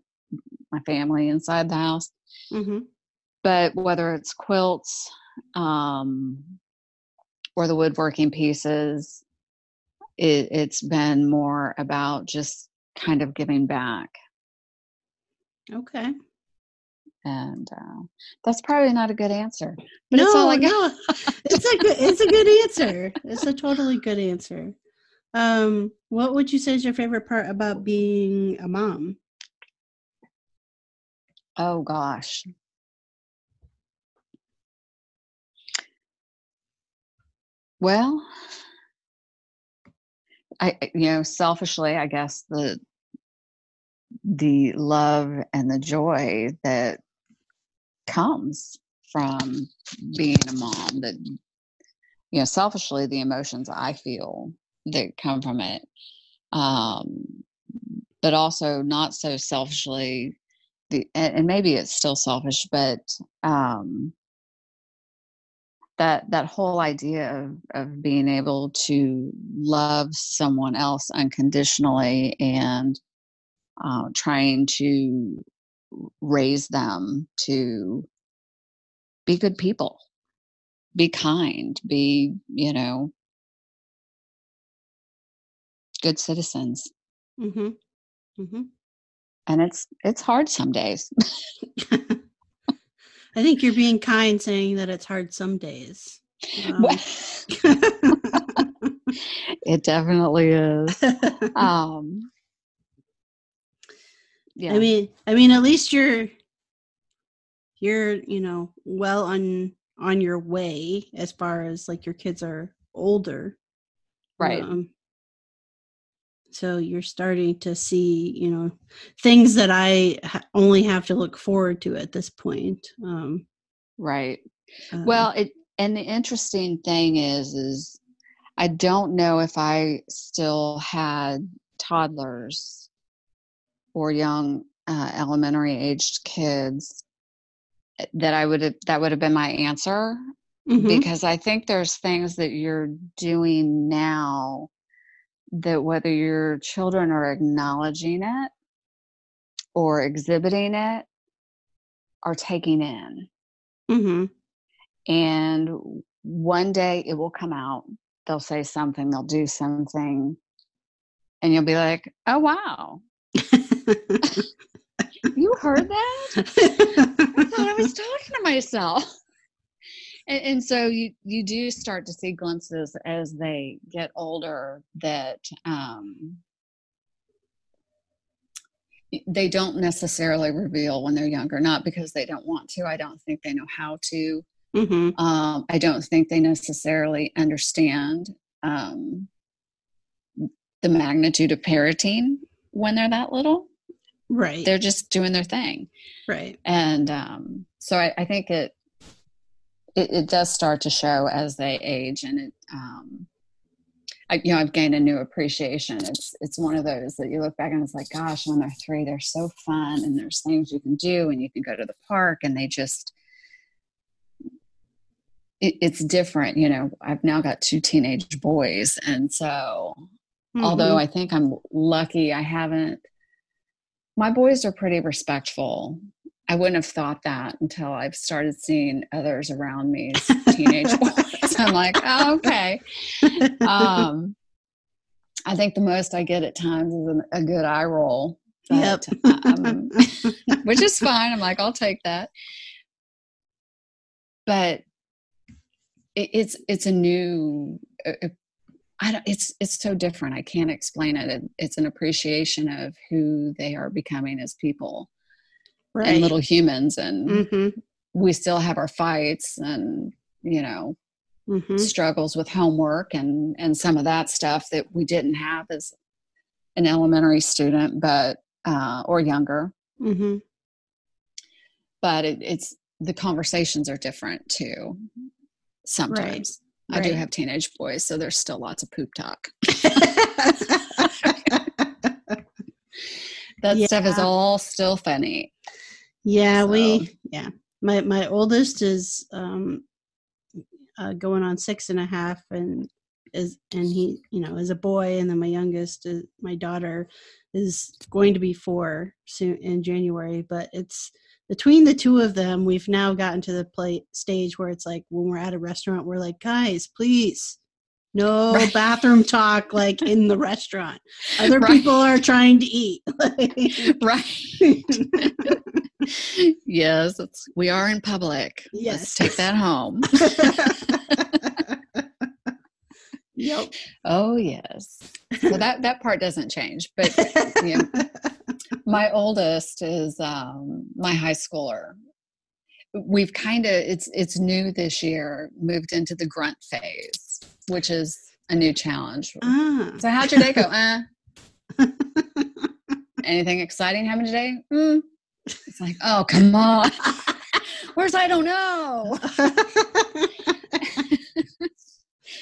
B: my family inside the house. Mm-hmm. But whether it's quilts um, or the woodworking pieces, it, it's been more about just kind of giving back.
A: Okay.
B: And uh, that's probably not a good answer,
A: but no, it's all I got. no, it's a good, it's a good answer. It's a totally good answer. Um, what would you say is your favorite part about being a mom?
B: Oh gosh. Well, I you know selfishly I guess the the love and the joy that comes from being a mom that you know selfishly the emotions I feel that come from it um but also not so selfishly the and, and maybe it's still selfish but um that that whole idea of, of being able to love someone else unconditionally and uh, trying to raise them to be good people be kind be you know good citizens mm-hmm. Mm-hmm. and it's it's hard some days
A: I think you're being kind saying that it's hard some days. Um.
B: it definitely is. Um,
A: yeah. I mean, I mean, at least you're you're you know well on on your way as far as like your kids are older,
B: right? Um,
A: so you're starting to see you know things that i ha- only have to look forward to at this point um,
B: right uh, well it and the interesting thing is is i don't know if i still had toddlers or young uh, elementary aged kids eh, that i would have that would have been my answer mm-hmm. because i think there's things that you're doing now that whether your children are acknowledging it or exhibiting it are taking in. Mm-hmm. And one day it will come out. They'll say something, they'll do something, and you'll be like, oh, wow. you heard that? I thought I was talking to myself and, and, so you you do start to see glimpses as they get older that um, they don't necessarily reveal when they're younger not because they don't want to i don't think they know how to mm-hmm. um, i don't think they necessarily understand um, the magnitude of parenting when they're that little.
A: Right.
B: They're just doing their thing.
A: right.
B: And um, so I, I think it, it it does start to show as they age, and it um, I, you know I've gained a new appreciation. It's it's one of those that you look back and it's like, gosh, when they're three, they're so fun, and there's things you can do, and you can go to the park, and they just it, it's different. You know, I've now got two teenage boys, and so although I think I'm lucky, I haven't. My boys are pretty respectful. I wouldn't have thought that until I've started seeing others around me, as teenage boys. I'm like, oh, okay. Um, I think the most I get at times is a good eye roll,
A: Yep.
B: um, which is fine. I'm like, I'll take that. But it, it's it's a new. I don't. It's it's so different. I can't explain it. it. It's an appreciation of who they are becoming as people
A: right.
B: and little humans, and
A: hmm
B: we still have our fights and you know
A: hmm
B: struggles with homework and and some of that stuff that we didn't have as an elementary student, but uh, or younger.
A: hmm
B: But it, it's the conversations are different too. Sometimes I do have teenage boys, so there's still lots of poop talk. That stuff is all still funny.
A: yeah,
B: So-
A: we yeah. My my oldest is um uh, going on six and a half and is and he you know is a boy and then my youngest is my daughter is going to be four soon in January but it's between the two of them we've now gotten to the play stage where it's like when we're at a restaurant we're like guys please no
B: Right.
A: bathroom talk like in the restaurant other
B: Right.
A: people are trying to eat
B: Right. yes, we are in public.
A: Yes.
B: Let's take that home.
A: yep
B: oh yes. So that that part doesn't change, but you know, my oldest is um, my high schooler. We've kind of it's it's new this year. Moved into the grunt phase, which is a new challenge.
A: ah.
B: So how'd your day go? Uh, anything exciting happen today? Mm. It's like, oh come on. Where's I don't know.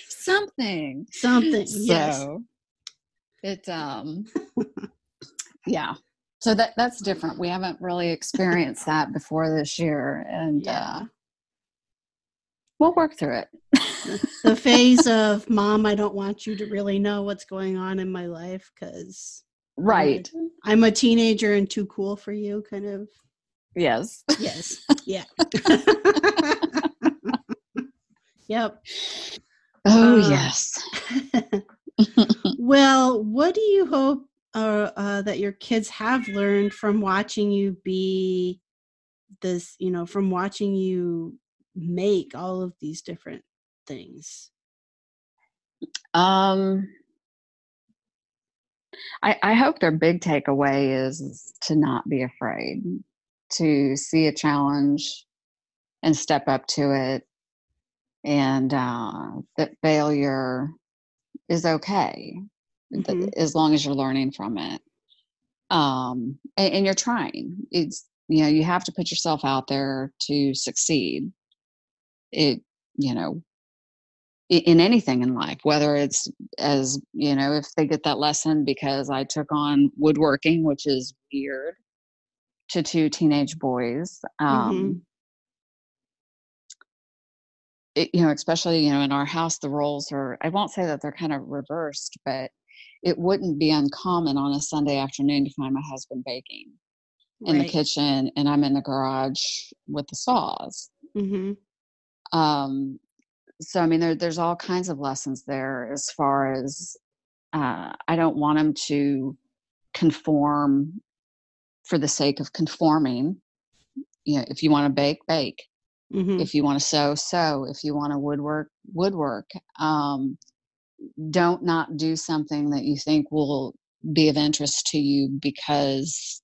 B: Something.
A: Something. Yes.
B: So it um yeah. So that that's different. We haven't really experienced that before this year. And
A: Yeah.
B: uh we'll work through it.
A: the phase of mom, I don't want you to really know what's going on in my life because
B: right.
A: I'm a teenager and too cool for you, kind of.
B: Yes.
A: Yes. Yeah. yep.
B: Oh
A: Uh,
B: yes.
A: well, what do you hope uh, that your kids have learned from watching you be this, you know, from watching you make all of these different things?
B: Um, I, I hope their big takeaway is to not be afraid, to see a challenge and step up to it, and uh, that failure is okay
A: Mhm.
B: as long as you're learning from it. Um, and, and you're trying. It's you know you have to put yourself out there to succeed. It you know in anything in life, whether it's as, you know, if they get that lesson because I took on woodworking, which is weird to two teenage boys. Um, it, you know, especially, you know, in our house, the roles are, I won't say that they're kind of reversed, but it wouldn't be uncommon on a Sunday afternoon to find my husband baking in the kitchen and I'm in the garage with the saws.
A: Mhm.
B: um so i mean there, there's all kinds of lessons there as far as uh, i don't want them to conform for the sake of conforming you know if you want to bake bake
A: Mhm.
B: if you want to sew sew if you want to woodwork woodwork um, don't not do something that you think will be of interest to you because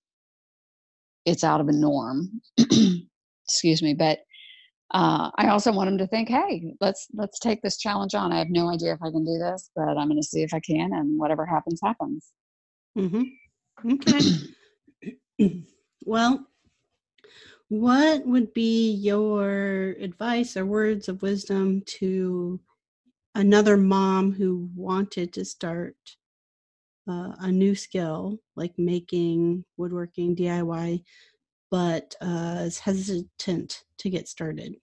B: it's out of a norm excuse me but uh, I also want them to think, hey, let's let's take this challenge on. I have no idea if I can do this, but I'm going to see if I can, and whatever happens, happens.
A: Mhm. Okay. well, what would be your advice or words of wisdom to another mom who wanted to start uh, a new skill like making woodworking DIY, but uh, is hesitant to get started?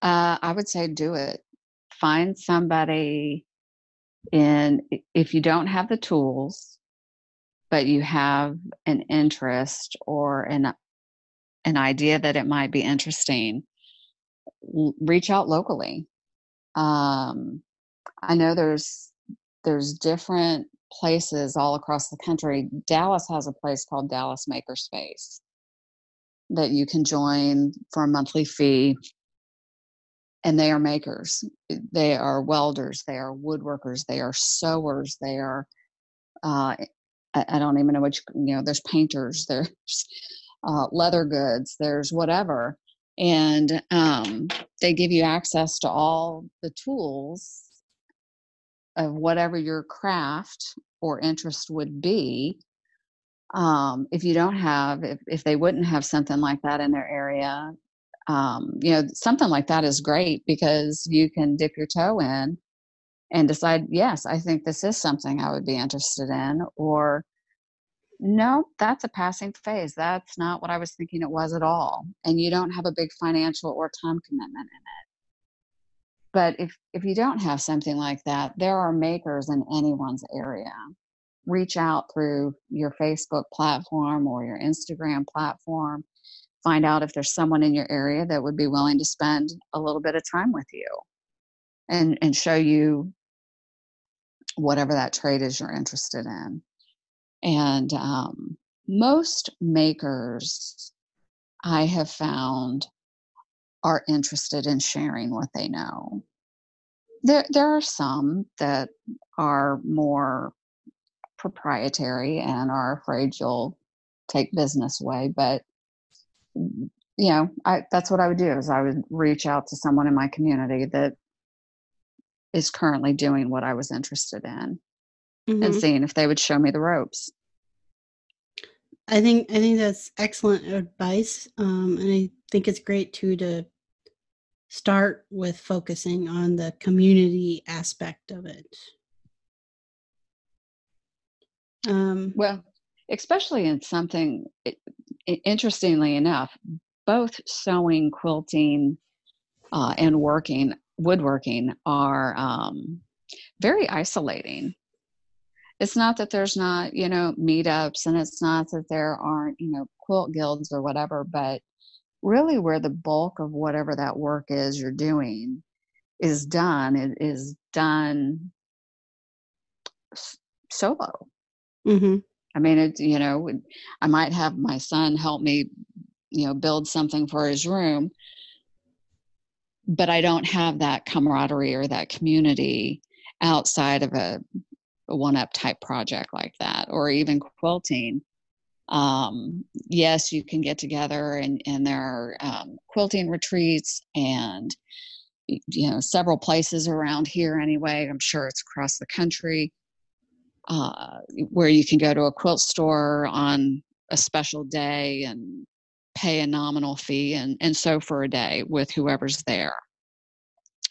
B: Uh, I would say do it. Find somebody and if you don't have the tools, but you have an interest or an, an idea that it might be interesting, reach out locally. Um, I know there's there's different places all across the country. Dallas has a place called Dallas Makerspace that you can join for a monthly fee and they are makers they are welders they are woodworkers they are sewers they are uh, I, I, don't even know which you know there's painters there's uh, leather goods there's whatever and um, they give you access to all the tools of whatever your craft or interest would be um, if you don't have if, if they wouldn't have something like that in their area um, you know something like that is great because you can dip your toe in and decide yes i think this is something i would be interested in or no that's a passing phase that's not what i was thinking it was at all and you don't have a big financial or time commitment in it. But if if you don't have something like that there are makers in anyone's area. Reach out through your facebook platform or your instagram platform. Find out if there's someone in your area that would be willing to spend a little bit of time with you and and show you whatever that trade is you're interested in and um, most makers i have found are interested in sharing what they know. There there are some that are more proprietary and are afraid you'll take business away but you know, I that's what I would do is I would reach out to someone in my community that is currently doing what I was interested in mm-hmm. and seeing if they would show me the ropes.
A: I think I think that's excellent advice, um, and I think it's great too to start with focusing on the community aspect of it.
B: Um, well, especially in something interestingly enough, both sewing, quilting, uh, and working, woodworking are um, very isolating. It's not that there's not, you know, meetups and it's not that there aren't, you know, quilt guilds or whatever, but really where the bulk of whatever that work is you're doing is done, it is done solo. Mm-hmm. I mean, it, you know, I might have my son help me, you know, build something for his room, but I don't have that camaraderie or that community outside of a, a one up type project like that, or even quilting. Um, yes, you can get together and, and there are um, quilting retreats and, you know, several places around here anyway. I'm sure it's across the country uh, where you can go to a quilt store on a special day and pay a nominal fee and, and sew for a day with whoever's there.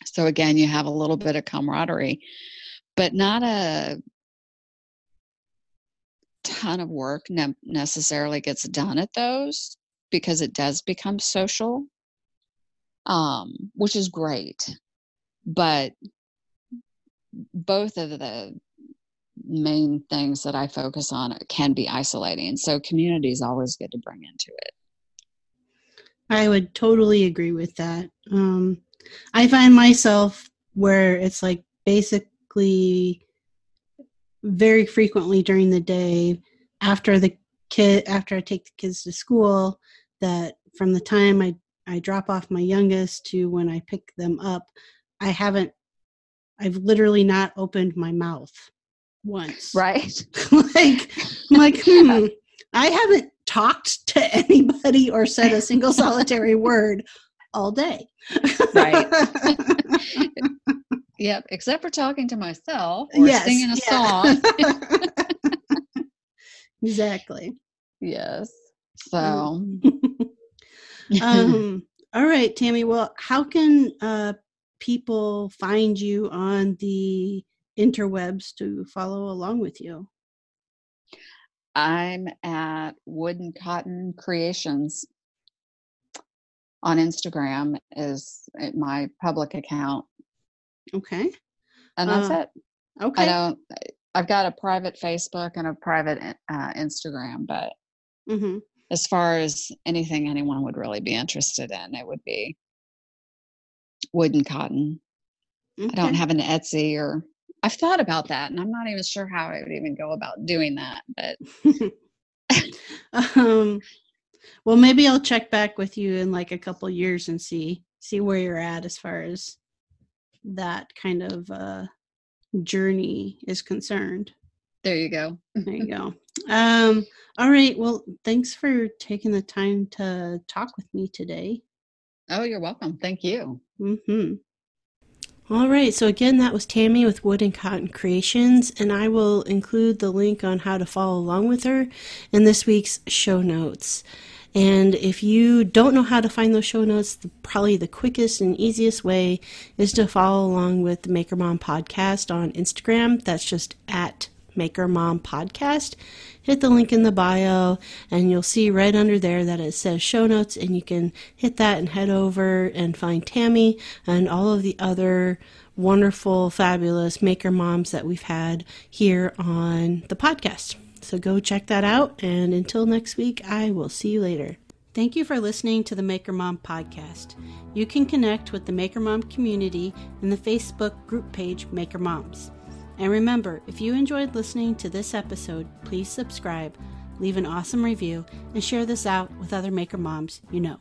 B: So again, you have a little bit of camaraderie, but not a ton of work ne- necessarily gets done at those because it does become social, um, which is great. But both of the main things that I focus on can be isolating. So community is always good to bring into it.
A: I would totally agree with that. Um, I find myself where it's like basically very frequently during the day after the kid after I take the kids to school that from the time I I drop off my youngest to when I pick them up, I haven't I've literally not opened my mouth once.
B: Right.
A: like, I'm like, hmm, I haven't talked to anybody or said a single solitary word all day.
B: right. Yep, except for talking to myself or
A: Yes,
B: singing a
A: yeah.
B: song.
A: exactly.
B: yes. So,
A: um, all right, Tammy. Well, how can uh, people find you on the interwebs to follow along with you?
B: I'm at Wood and Cotton Creations on Instagram is uh, my public account,
A: Okay.
B: and that's
A: Uh,
B: it.
A: Okay.
B: I don't. I've got a private Facebook and a private uh, Instagram, but
A: hmm
B: as far as anything anyone would really be interested in, it would be wood and cotton. I don't have an Etsy or I've thought about that, and I'm not even sure how I would even go about doing that. But
A: um, well, maybe I'll check back with you in like a couple years and see see where you're at as far as that kind of uh, journey is concerned.
B: there you go.
A: There you go. Um, all right. Well, thanks for taking the time to talk with me today.
B: Oh, you're welcome. Thank you.
A: hmm All right. So again, that was Tammy with Wood and Cotton Creations, and I will include the link on how to follow along with her in this week's show notes. And if you don't know how to find those show notes, the, probably the quickest and easiest way is to follow along with the Maker Mom podcast on Instagram. That's just at Maker Mom Podcast. Hit the link in the bio, and you'll see right under there that it says show notes, and you can hit that and head over and find Tammy and all of the other wonderful, fabulous Maker Moms that we've had here on the podcast. So go check that out. And until next week, I will see you later. Thank you for listening to the Maker Mom podcast. You can connect with the Maker Mom community in the Facebook group page Maker Moms. And remember, if you enjoyed listening to this episode, please subscribe, leave an awesome review, and share this out with other Maker Moms you know.